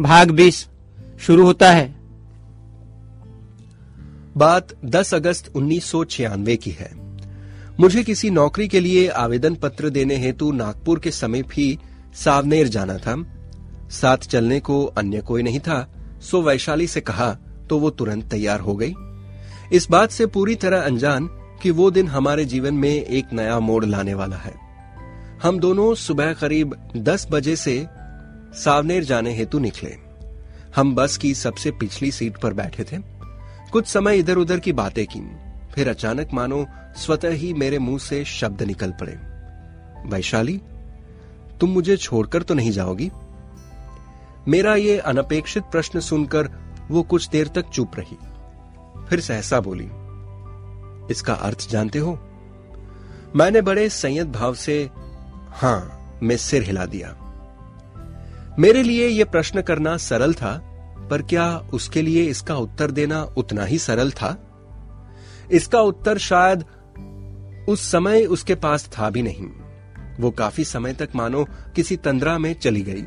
भाग बीस, शुरू होता है। बात 10 अगस्त उन्नीस सौ छियानवे की है। मुझे किसी नौकरी के लिए आवेदन पत्र देने हेतु नागपुर के समीप ही सावनेर जाना था। साथ चलने को अन्य कोई नहीं था, सो वैशाली से कहा तो वो तुरंत तैयार हो गई। इस बात से पूरी तरह अनजान कि वो दिन हमारे जीवन में एक नया मोड़ लाने वाला है। हम दोनों सुबह करीब 10 बजे से सावनेर जाने हेतु निकले। हम बस की सबसे पिछली सीट पर बैठे थे। कुछ समय इधर उधर की बातें की। फिर अचानक मानो स्वतः ही मेरे मुँह से शब्द निकल पड़े। वैशाली, तुम मुझे छोड़कर तो नहीं जाओगी? मेरा ये अनपेक्षित प्रश्न सुनकर वो कुछ देर तक चुप रही। फिर सहसा बोली, इसका अर्थ जानते हो? मैंने बड़े संयत भाव से हाँ, मैं सिर हिला दिया। मेरे लिए यह प्रश्न करना सरल था, पर क्या उसके लिए इसका उत्तर देना उतना ही सरल था? इसका उत्तर शायद उस समय उसके पास था भी नहीं। वो काफ़ी समय तक मानो किसी तंद्रा में चली गई।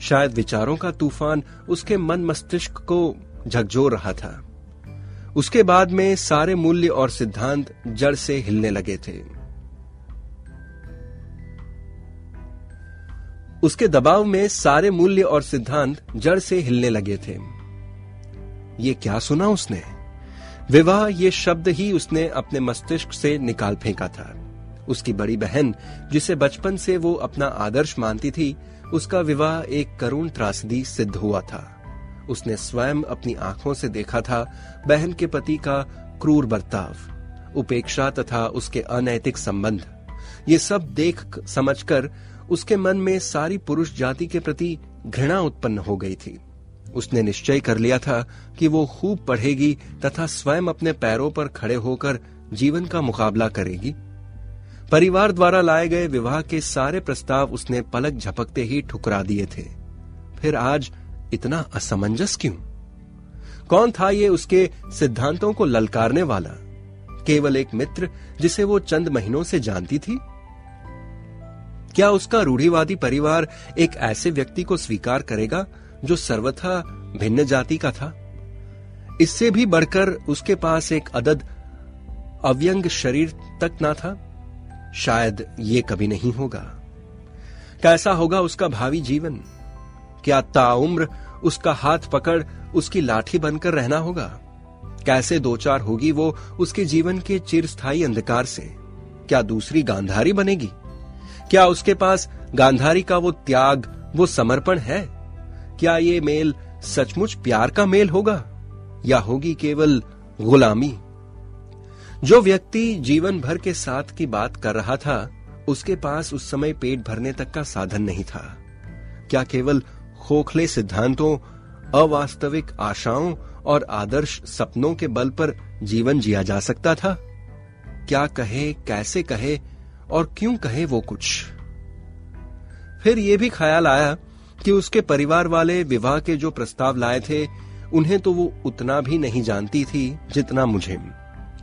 शायद विचारों का तूफ़ान उसके मन मस्तिष्क को झकझोर रहा था। उसके बाद में सारे मूल्य और सिद्धांत जड़ से हिलने लगे थे। उसके दबाव में सारे मूल्य और सिद्धांत जड़ से हिलने लगे थे। ये क्या सुना उसने? विवाह ये शब्द ही उसने अपने मस्तिष्क से निकाल फेंका था। उसकी बड़ी बहन, जिसे बचपन से वो अपना आदर्श मानती थी, उसका विवाह एक करुण त्रासदी सिद्ध हुआ था। उसने स्वयं अपनी आँखों से देखा था बहन के पति का क्रूर बर्ताव, उपेक्षा तथा उसके अनैतिक संबंध। ये सब देख समझकर उसके मन में सारी पुरुष जाति के प्रति घृणा उत्पन्न हो गई थी। उसने निश्चय कर लिया था कि वो खूब पढ़ेगी तथा स्वयं अपने पैरों पर खड़े होकर जीवन का मुकाबला करेगी। परिवार द्वारा लाए गए विवाह के सारे प्रस्ताव उसने पलक झपकते ही ठुकरा दिए थे। फिर आज इतना असमंजस क्यों? कौन था ये उसके सिद्धांतों को ललकारने वाला? केवल एक मित्र जिसे वो चंद महीनों से जानती थी? क्या उसका रूढ़ीवादी परिवार एक ऐसे व्यक्ति को स्वीकार करेगा जो सर्वथा भिन्न जाति का था? इससे भी बढ़कर उसके पास एक अदद अव्यंग शरीर तक ना था? शायद ये कभी नहीं होगा। कैसा होगा उसका भावी जीवन? क्या ताउम्र उसका हाथ पकड़ उसकी लाठी बनकर रहना होगा? कैसे दो चार होगी वो उसके जीवन के चिरस्थायी अंधकार से? क्या दूसरी गांधारी बनेगी? क्या उसके पास गांधारी का वो त्याग, वो समर्पण है? क्या ये मेल सचमुच प्यार का मेल होगा? या होगी केवल गुलामी? जो व्यक्ति जीवन भर के साथ की बात कर रहा था, उसके पास उस समय पेट भरने तक का साधन नहीं था। क्या केवल खोखले सिद्धांतों, अवास्तविक आशाओं और आदर्श सपनों के बल पर जीवन जिया जा सकता था? क्या कहे, कैसे कहे और क्यों कहे वो कुछ? फिर ये भी ख्याल आया कि उसके परिवार वाले विवाह के जो प्रस्ताव लाए थे, उन्हें तो वो उतना भी नहीं जानती थी जितना मुझे।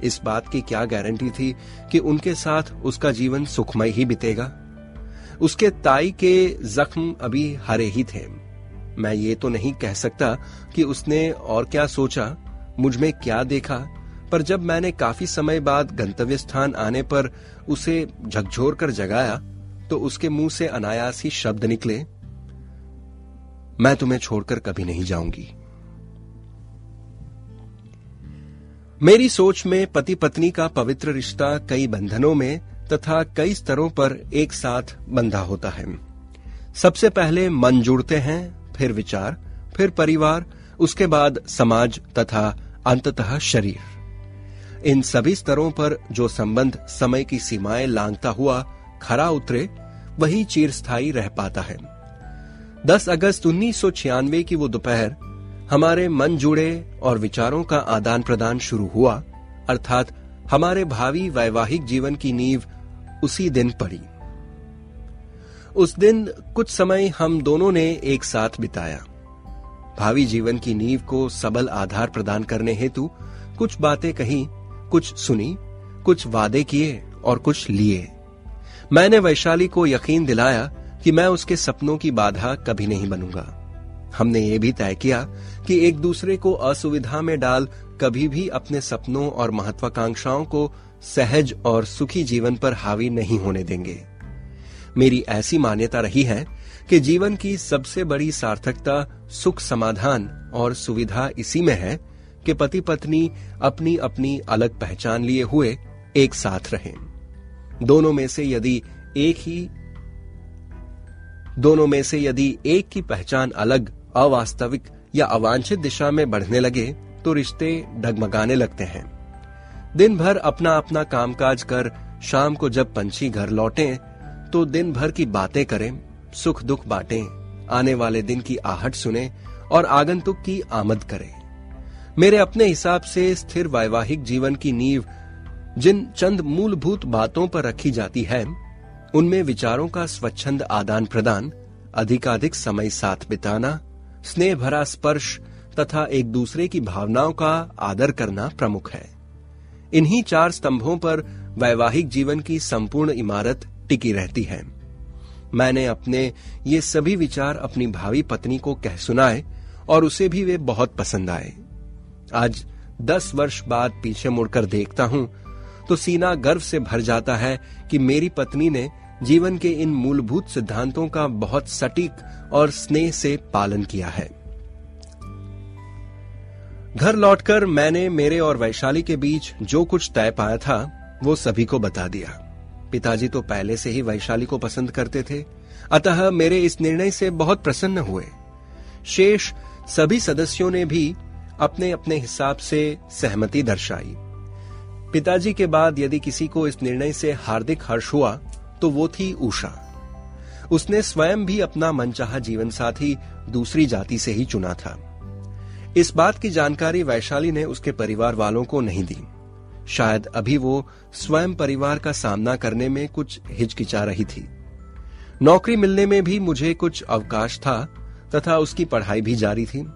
इस बात की क्या गारंटी थी कि उनके साथ उसका जीवन सुखमय ही बीतेगा? उसके ताई के जख्म अभी हरे ही थे। मैं ये तो नहीं कह सकता कि उसने और क्या सोचा, मुझमें क्या देखा पर जब मैंने काफ़ी समय बाद गंतव्य स्थान आने पर उसे झकझोर कर जगाया तो उसके मुँह से अनायास ही शब्द निकले, मैं तुम्हें छोड़कर कभी नहीं जाऊँगी। मेरी सोच में पति पत्नी का पवित्र रिश्ता कई बंधनों में तथा कई स्तरों पर एक साथ बंधा होता है। सबसे पहले मन जुड़ते हैं, फिर विचार, फिर परिवार, उसके बाद समाज तथा अंततः शरीर। इन सभी स्तरों पर जो संबंध समय की सीमाएँ लांघता हुआ खरा उतरे, वही चिरस्थायी रह पाता है। 10 अगस्त उन्नीस सौ छियानवे की वो दोपहर हमारे मन जुड़े और विचारों का आदान प्रदान शुरू हुआ, अर्थात हमारे भावी वैवाहिक जीवन की नींव उसी दिन पड़ी। उस दिन कुछ समय हम दोनों ने एक साथ बिताया। भावी जीवन की नींव को सबल आधार प्रदान करने हेतु कुछ बातें कही कुछ सुनी, कुछ वादे किए और कुछ लिए। मैंने वैशाली को यकीन दिलाया कि मैं उसके सपनों की बाधा कभी नहीं बनूँगा। हमने ये भी तय किया कि एक दूसरे को असुविधा में डाल कभी भी अपने सपनों और महत्वाकांक्षाओं को सहज और सुखी जीवन पर हावी नहीं होने देंगे। मेरी ऐसी मान्यता रही है कि जीवन की सबसे बड़ी सार्थकता सुख समाधान और सुविधा इसी में है कि पति पत्नी अपनी अपनी अलग पहचान लिए हुए एक साथ रहें। दोनों में से यदि एक ही, दोनों में से यदि एक की पहचान अलग, अवास्तविक या अवांछित दिशा में बढ़ने लगे तो रिश्ते डगमगाने लगते हैं। दिन भर अपना अपना कामकाज कर, शाम को जब पंछी घर लौटें तो दिन भर की बातें करें सुख दुख बांटें, आने वाले दिन की आहट सुने और आगंतुक की आमद करें। मेरे अपने हिसाब से स्थिर वैवाहिक जीवन की नींव जिन चंद मूलभूत बातों पर रखी जाती है, उनमें विचारों का स्वच्छंद आदान प्रदान, अधिकाधिक समय साथ बिताना, स्नेह भरा स्पर्श तथा एक दूसरे की भावनाओं का आदर करना प्रमुख है। इन्हीं चार स्तंभों पर वैवाहिक जीवन की संपूर्ण इमारत टिकी रहती है। मैंने अपने ये सभी विचार अपनी भावी पत्नी को कह सुनाए और उसे भी वे बहुत पसंद आए। आज दस वर्ष बाद पीछे मुड़कर देखता हूँ तो सीना गर्व से भर जाता है कि मेरी पत्नी ने जीवन के इन मूलभूत सिद्धांतों का बहुत सटीक और स्नेह से पालन किया है। घर लौटकर मैंने मेरे और वैशाली के बीच जो कुछ तय पाया था, वो सभी को बता दिया। पिताजी तो पहले से ही वैशाली को पसंद करते थे, अतः मेरे इस निर्णय से बहुत प्रसन्न हुए। शेष सभी सदस्यों ने भी अपने अपने हिसाब से सहमति दर्शाई। पिताजी के बाद यदि किसी को इस निर्णय से हार्दिक हर्ष हुआ तो वो थी उषा। उसने स्वयं भी अपना मनचाहा जीवन साथी दूसरी जाति से ही चुना था। इस बात की जानकारी वैशाली ने उसके परिवार वालों को नहीं दी। शायद अभी वो स्वयं परिवार का सामना करने में कुछ हिचकिचा रही थी। नौकरी मिलने में भी मुझे कुछ अवकाश था, तथा उसकी पढ़ाई भी जारी थी।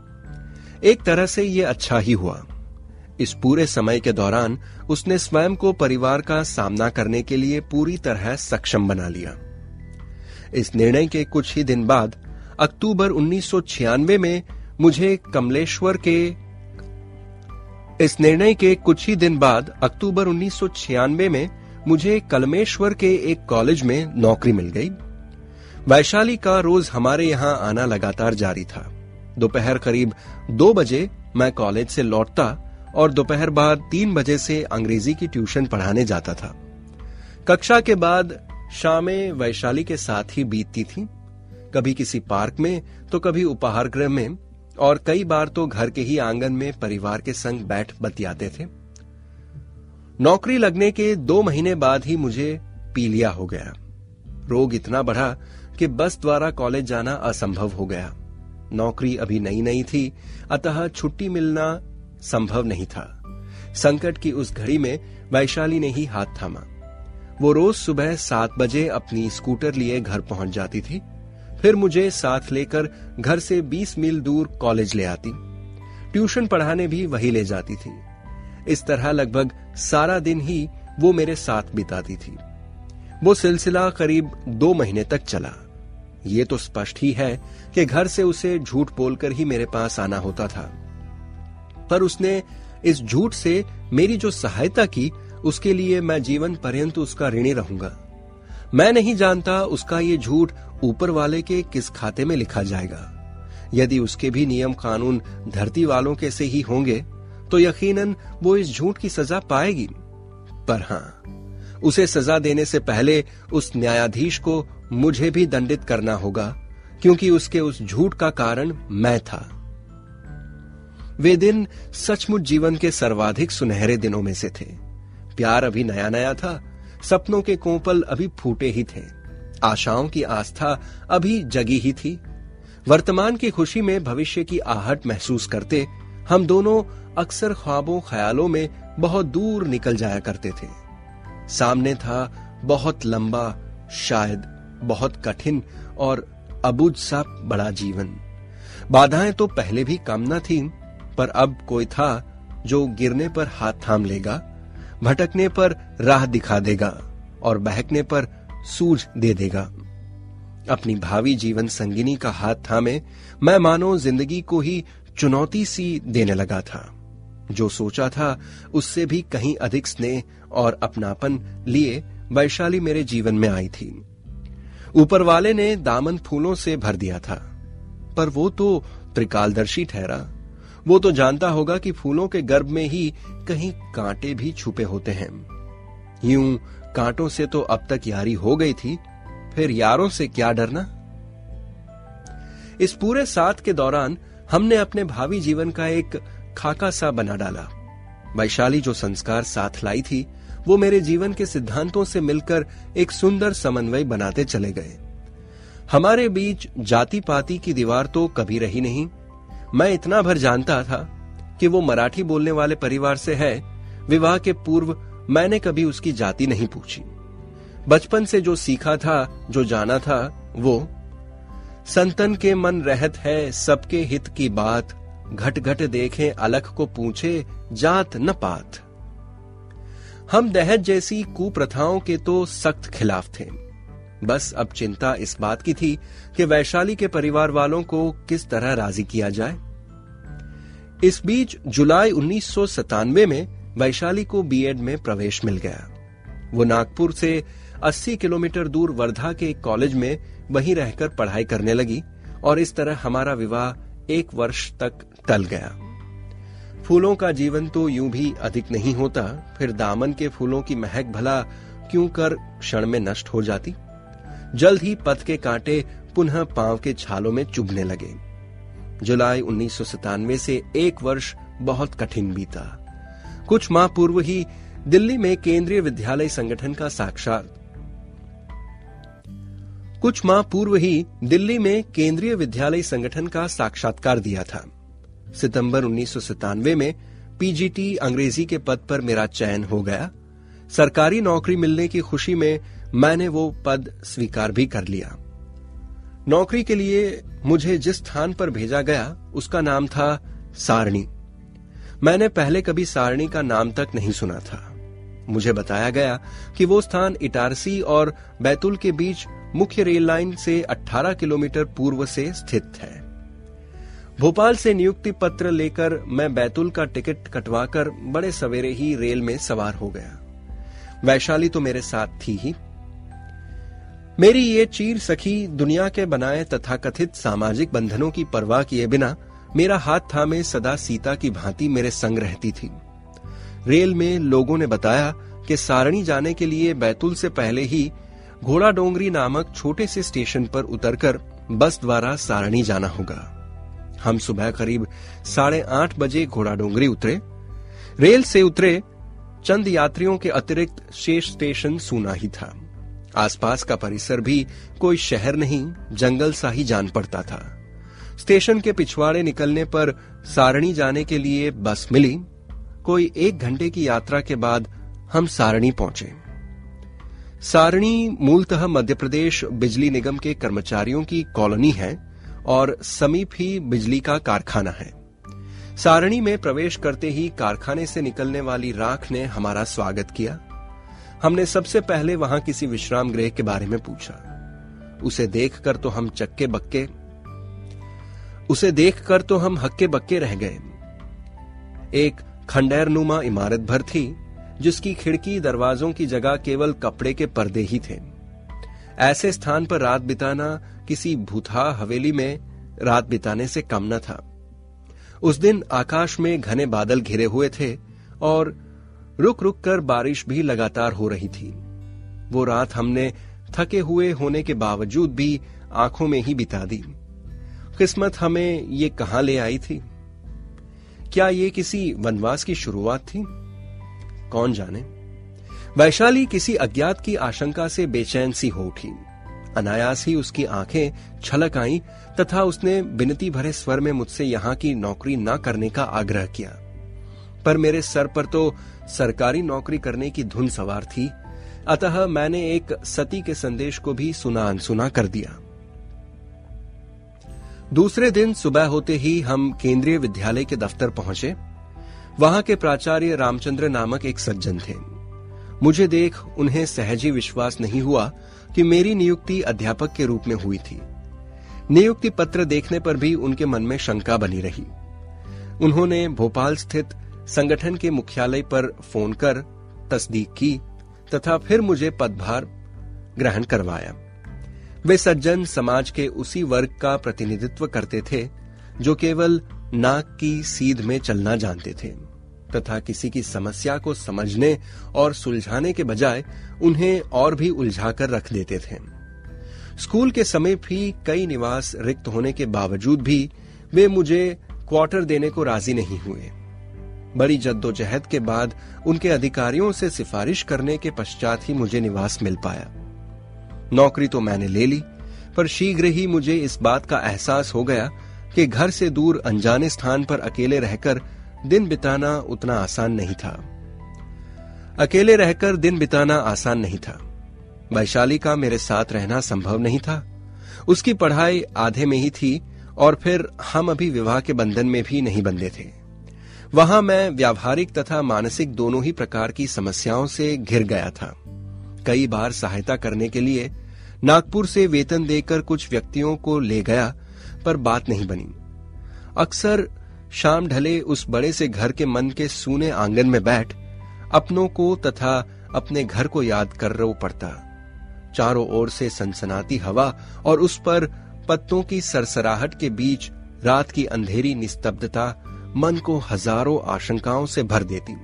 एक तरह से ये अच्छा ही हुआ। इस पूरे समय के दौरान उसने स्वयं को परिवार का सामना करने के लिए पूरी तरह सक्षम बना लिया। इस निर्णय के कुछ ही दिन बाद, अक्टूबर 1996 में मुझे कमलेश्वर के इस निर्णय के कुछ ही दिन बाद, अक्टूबर 1996 में मुझे कलमेश्वर के एक कॉलेज में नौकरी मिल गई। वैशाली का रोज हमारे यहाँ आना लगातार जारी था। दोपहर करीब दो बजे मैं कॉलेज से लौटता और दोपहर बाद तीन बजे से अंग्रेज़ी की ट्यूशन पढ़ाने जाता था। कक्षा के बाद शामें वैशाली के साथ ही बीतती थी। कभी किसी पार्क में तो कभी उपहार गृह में, और कई बार तो घर के ही आँगन में परिवार के संग बैठ बतियाते थे। नौकरी लगने के दो महीने बाद ही मुझे पीलिया हो गया। रोग इतना बढ़ा कि बस द्वारा कॉलेज जाना असंभव हो गया। नौकरी अभी नई नई थी, अतः छुट्टी मिलना संभव नहीं था। संकट की उस घड़ी में वैशाली ने ही हाथ थामा। वो रोज सुबह सात बजे अपनी स्कूटर लिए घर पहुँच जाती थी। फिर मुझे साथ लेकर घर से 20 मील दूर कॉलेज ले आती। ट्यूशन पढ़ाने भी वही ले जाती थी। इस तरह लगभग सारा दिन ही वो मेरे साथ बिताती थी। वो सिलसिला करीब दो महीने तक चला। ये तो स्पष्ट ही है कि घर से उसे झूठ बोलकर ही मेरे पास आना होता था। पर उसने इस झूठ से मेरी जो सहायता की, उसके लिए मैं जीवन पर्यंत उसका ऋणी रहूँगा। मैं नहीं जानता उसका ये झूठ ऊपर वाले के किस खाते में लिखा जाएगा। यदि उसके भी नियम कानून धरती वालों के से ही होंगे तो यकीनन वो इस झूठ की सजा पाएगी। पर हाँ, उसे सजा देने से पहले उस न्यायाधीश को मुझे भी दंडित करना होगा, क्योंकि उसके उस झूठ का कारण मैं था। वे दिन सचमुच जीवन के सर्वाधिक सुनहरे दिनों में से थे। प्यार अभी नया नया था, सपनों के कोपल अभी फूटे ही थे, आशाओं की आस्था अभी जगी ही थी। वर्तमान की खुशी में भविष्य की आहट महसूस करते, हम दोनों अक्सर ख्वाबों, ख्यालों में बहुत दूर निकल जाया करते थे। सामने था बहुत लंबा, शायद बहुत कठिन और अबुझ सा बड़ा जीवन। बाधाएँ तो पहले भी कम न थी, पर अब कोई था जो गिरने पर हाथ थाम लेगा, भटकने पर राह दिखा देगा और बहकने पर सूझ दे देगा। अपनी भावी जीवन संगिनी का हाथ थामे, मैं मानो ज़िंदगी को ही चुनौती सी देने लगा था। जो सोचा था, उससे भी कहीं अधिक स्नेह और अपनापन लिए वैशाली मेरे जीवन में आई थी। ऊपर वाले ने दामन फूलों से भर दिया था, पर वो तो त्रिकालदर्शी ठहरा। वो तो जानता होगा कि फूलों के गर्भ में ही कहीं कांटे भी छुपे होते हैं। यूँ कांटों से तो अब तक यारी हो गई थी, फिर यारों से क्या डरना? इस पूरे साथ के दौरान हमने अपने भावी जीवन का एक खाका सा बना डाला। वैशाली जो संस्कार साथ लाई थी वो मेरे जीवन के सिद्धांतों से मिलकर एक सुंदर समन्वय बनाते चले गए। हमारे बीच जाति पाति की दीवार तो कभी रही नहीं। मैं इतना भर जानता था कि वो मराठी बोलने वाले परिवार से है, विवाह के पूर्व मैंने कभी उसकी जाति नहीं पूछी। बचपन से जो सीखा था, जो जाना था, वो, संतन के मन रहत है, सबके हित की बात घट घट देखे, अलख को पूछे, जात न पात। हम दहेज जैसी कुप्रथाओं के तो सख्त खिलाफ थे। बस अब चिंता इस बात की थी कि वैशाली के परिवार वालों को किस तरह राज़ी किया जाए। इस बीच जुलाई उन्नीस सौ सतानवे में वैशाली को बीएड में प्रवेश मिल गया। वो नागपुर से 80 किलोमीटर दूर वर्धा के एक कॉलेज में वहीं रहकर पढ़ाई करने लगी और इस तरह हमारा विवाह एक वर्ष तक टल गया। फूलों का जीवन तो यूँ भी अधिक नहीं होता, फिर दामन के फूलों की महक भला क्यों कर क्षण में नष्ट हो जाती? जल्द ही पथ के कांटे पुनः पाँव के छालों में चुभने लगे। जुलाई उन्नीस सौ सत्तानवे से एक वर्ष बहुत कठिन बीता। कुछ माह पूर्व ही दिल्ली में केंद्रीय विद्यालय संगठन का साक्षात। कुछ माह पूर्व ही दिल्ली में केंद्रीय विद्यालय संगठन का साक्षात्कार दिया था। सितंबर उन्नीस सौ सतानवे में पीजीटी अंग्रेज़ी के पद पर मेरा चयन हो गया। सरकारी नौकरी मिलने की खुशी में मैंने वो पद स्वीकार भी कर लिया। नौकरी के लिए मुझे जिस स्थान पर भेजा गया, उसका नाम था सारणी। मैंने पहले कभी सारणी का नाम तक नहीं सुना था। मुझे बताया गया कि वो स्थान इटारसी और बैतुल के बीच मुख्य रेल लाइन से 18 किलोमीटर पूर्व से स्थित है। भोपाल से नियुक्ति पत्र लेकर मैं बैतूल का टिकट कटवाकर बड़े सवेरे ही रेल में सवार हो गया। वैशाली तो मेरे साथ थी ही। मेरी ये चीर सखी दुनिया के बनाए तथाकथित सामाजिक बंधनों की परवाह किए बिना मेरा हाथ थामे सदा सीता की भांति मेरे संग रहती थी। रेल में लोगों ने बताया कि सारणी जाने के लिए बैतूल से पहले ही घोड़ा डोंगरी नामक छोटे से स्टेशन पर उतरकर बस द्वारा सारणी जाना होगा। हम सुबह करीब साढ़े आठ बजे घोड़ा डोंगरी उतरे। रेल से उतरे, चंद यात्रियों के अतिरिक्त शेष स्टेशन सुना ही था। आसपास का परिसर भी कोई शहर नहीं, जंगल सा ही जान पड़ता था। स्टेशन के पिछवाड़े निकलने पर सारणी जाने के लिए बस मिली। कोई एक घंटे की यात्रा के बाद हम सारणी पहुँचे। सारणी मूलतः मध्य प्रदेश बिजली निगम के कर्मचारियों की कॉलोनी है। और समीप ही बिजली का कारखाना है। सारणी में प्रवेश करते ही कारखाने से निकलने वाली राख ने हमारा स्वागत किया। हमने सबसे पहले वहाँ किसी विश्राम गृह के बारे में पूछा। उसे देखकर तो हम चक्के बक्के उसे देखकर तो हम हक्के बक्के रह गए। एक खंडेर नुमा इमारत भर थी, जिसकी खिड़की दरवाजों की जगह केवल कपड़े के पर्दे ही थे। ऐसे स्थान पर रात बिताना किसी भूथा हवेली में रात बिताने से कम न था। उस दिन आकाश में घने बादल घिरे हुए थे और रुक रुक कर बारिश भी लगातार हो रही थी। वो रात हमने थके हुए होने के बावजूद भी आँखों में ही बिता दी। किस्मत हमें ये कहाँ ले आई थी? क्या ये किसी वनवास की शुरुआत थी? कौन जाने? वैशाली किसी अज्ञात की आशंका से बेचैन सी हो उठी। अनायास ही उसकी आँखें छलक आईं तथा उसने बिनती भरे स्वर में मुझसे यहाँ की नौकरी न करने का आग्रह किया। पर मेरे सर पर तो सरकारी नौकरी करने की धुन सवार थी। अतः मैंने एक सती के संदेश को भी सुना अनसुना कर दिया। दूसरे दिन सुबह होते ही हम केंद्रीय विद्यालय के दफ्तर पहुँचे। वहाँ के प्राचार्य रामचंद्र नामक एक सज्जन थे। मुझे देख उन्हें सहजी विश्वास नहीं हुआ कि मेरी नियुक्ति अध्यापक के रूप में हुई थी। नियुक्ति पत्र देखने पर भी उनके मन में शंका बनी रही। उन्होंने भोपाल स्थित संगठन के मुख्यालय पर फ़ोन कर तस्दीक की तथा फिर मुझे पदभार ग्रहण करवाया। वे सज्जन समाज के उसी वर्ग का प्रतिनिधित्व करते थे, जो केवल नाक की सीध में चलना जानते थे। तथा किसी की समस्या को समझने और सुलझाने के बजाय उन्हें और भी उलझाकर रख देते थे। स्कूल के समय भी कई निवास रिक्त होने के बावजूद भी वे मुझे क्वार्टर देने को राज़ी नहीं हुए। बड़ी जद्दोजहद के बाद उनके अधिकारियों से सिफारिश करने के पश्चात ही मुझे निवास मिल पाया। नौकरी तो मैंने ले ली, पर शीघ्र ही मुझे इस बात का एहसास हो गया कि घर से दूर अनजाने स्थान पर अकेले रहकर दिन बिताना उतना आसान नहीं था। अकेले रहकर दिन बिताना आसान नहीं था। वैशाली का मेरे साथ रहना संभव नहीं था। उसकी पढ़ाई आधे में ही थी और फिर हम अभी विवाह के बंधन में भी नहीं बंधे थे। वहाँ मैं व्यावहारिक तथा मानसिक दोनों ही प्रकार की समस्याओं से घिर गया था। कई बार सहायता करने के लिए नागपुर से वेतन देकर कुछ व्यक्तियों को ले गया, पर बात नहीं बनी। अक्सर शाम ढले उस बड़े से घर के मन के सूने आँगन में बैठ, अपनों को तथा अपने घर को याद कर रो पड़ता। चारों ओर से सनसनाती हवा और उस पर पत्तों की सरसराहट के बीच रात की अंधेरी निस्तब्धता मन को हज़ारों आशंकाओं से भर देती।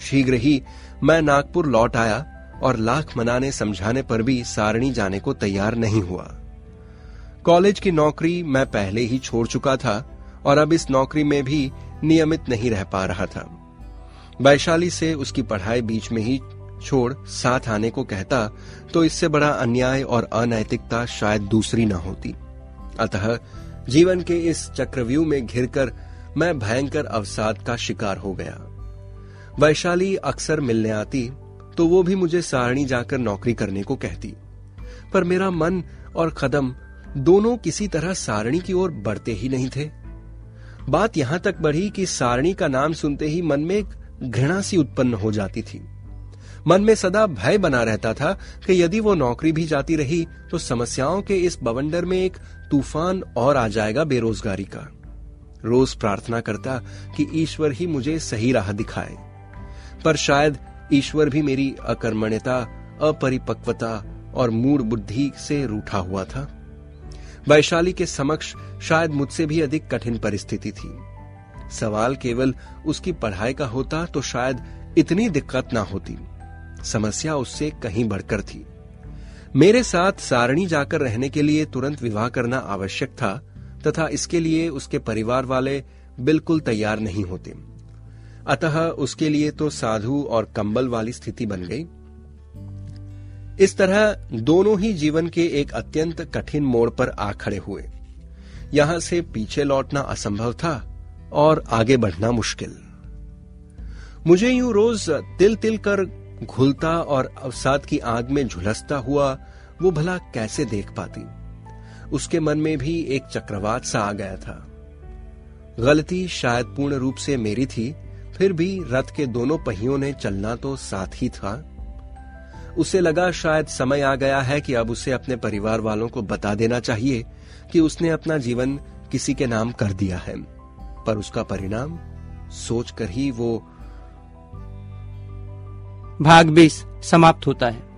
शीघ्र ही मैं नागपुर लौट आया और लाख मनाने समझाने पर भी सारणी जाने को तैयार नहीं हुआ। कॉलेज की नौकरी मैं पहले ही छोड़ चुका था और अब इस नौकरी में भी नियमित नहीं रह पा रहा था। वैशाली से उसकी पढ़ाई बीच में ही छोड़ साथ आने को कहता तो इससे बड़ा अन्याय और अनैतिकता शायद दूसरी न होती। अतः जीवन के इस चक्रव्यूह में घिरकर मैं भयंकर अवसाद का शिकार हो गया। वैशाली अक्सर मिलने आती तो वो भी मुझे सारणी जाकर नौकरी करने को कहती। पर मेरा मन और कदम दोनों किसी तरह सारणी की ओर बढ़ते ही नहीं थे। बात यहाँ तक बढ़ी कि सारणी का नाम सुनते ही मन में एक घृणा सी उत्पन्न हो जाती थी। मन में सदा भय बना रहता था कि यदि वो नौकरी भी जाती रही तो समस्याओं के इस बवंडर में एक तूफ़ान और आ जाएगा बेरोजगारी का। रोज प्रार्थना करता कि ईश्वर ही मुझे सही राह दिखाए। पर शायद ईश्वर भी मेरी अकर्मण्यता, अपरिपक्वता और मूड बुद्धि से रूठा हुआ था। वैशाली के समक्ष शायद मुझसे भी अधिक कठिन परिस्थिति थी। सवाल केवल उसकी पढ़ाई का होता तो शायद इतनी दिक्कत ना होती। समस्या उससे कहीं बढ़कर थी। मेरे साथ सारणी जाकर रहने के लिए तुरंत विवाह करना आवश्यक था, तथा इसके लिए उसके परिवार वाले बिल्कुल तैयार नहीं होते। अतः उसके लिए तो साधु और कंबल वाली स्थिति बन गई। इस तरह दोनों ही जीवन के एक अत्यंत कठिन मोड़ पर आ खड़े हुए। यहाँ से पीछे लौटना असंभव था और आगे बढ़ना मुश्किल। मुझे यूँ रोज तिल तिल कर घुलता और अवसाद की आग में झुलसता हुआ वो भला कैसे देख पाती? उसके मन में भी एक चक्रवात सा आ गया था। गलती शायद पूर्ण रूप से मेरी थी, फिर भी रथ के दोनों पहियों ने चलना तो साथ ही था। उसे लगा शायद समय आ गया है कि अब उसे अपने परिवार वालों को बता देना चाहिए कि उसने अपना जीवन किसी के नाम कर दिया है। पर उसका परिणाम सोचकर ही वो भाग बीस समाप्त होता है।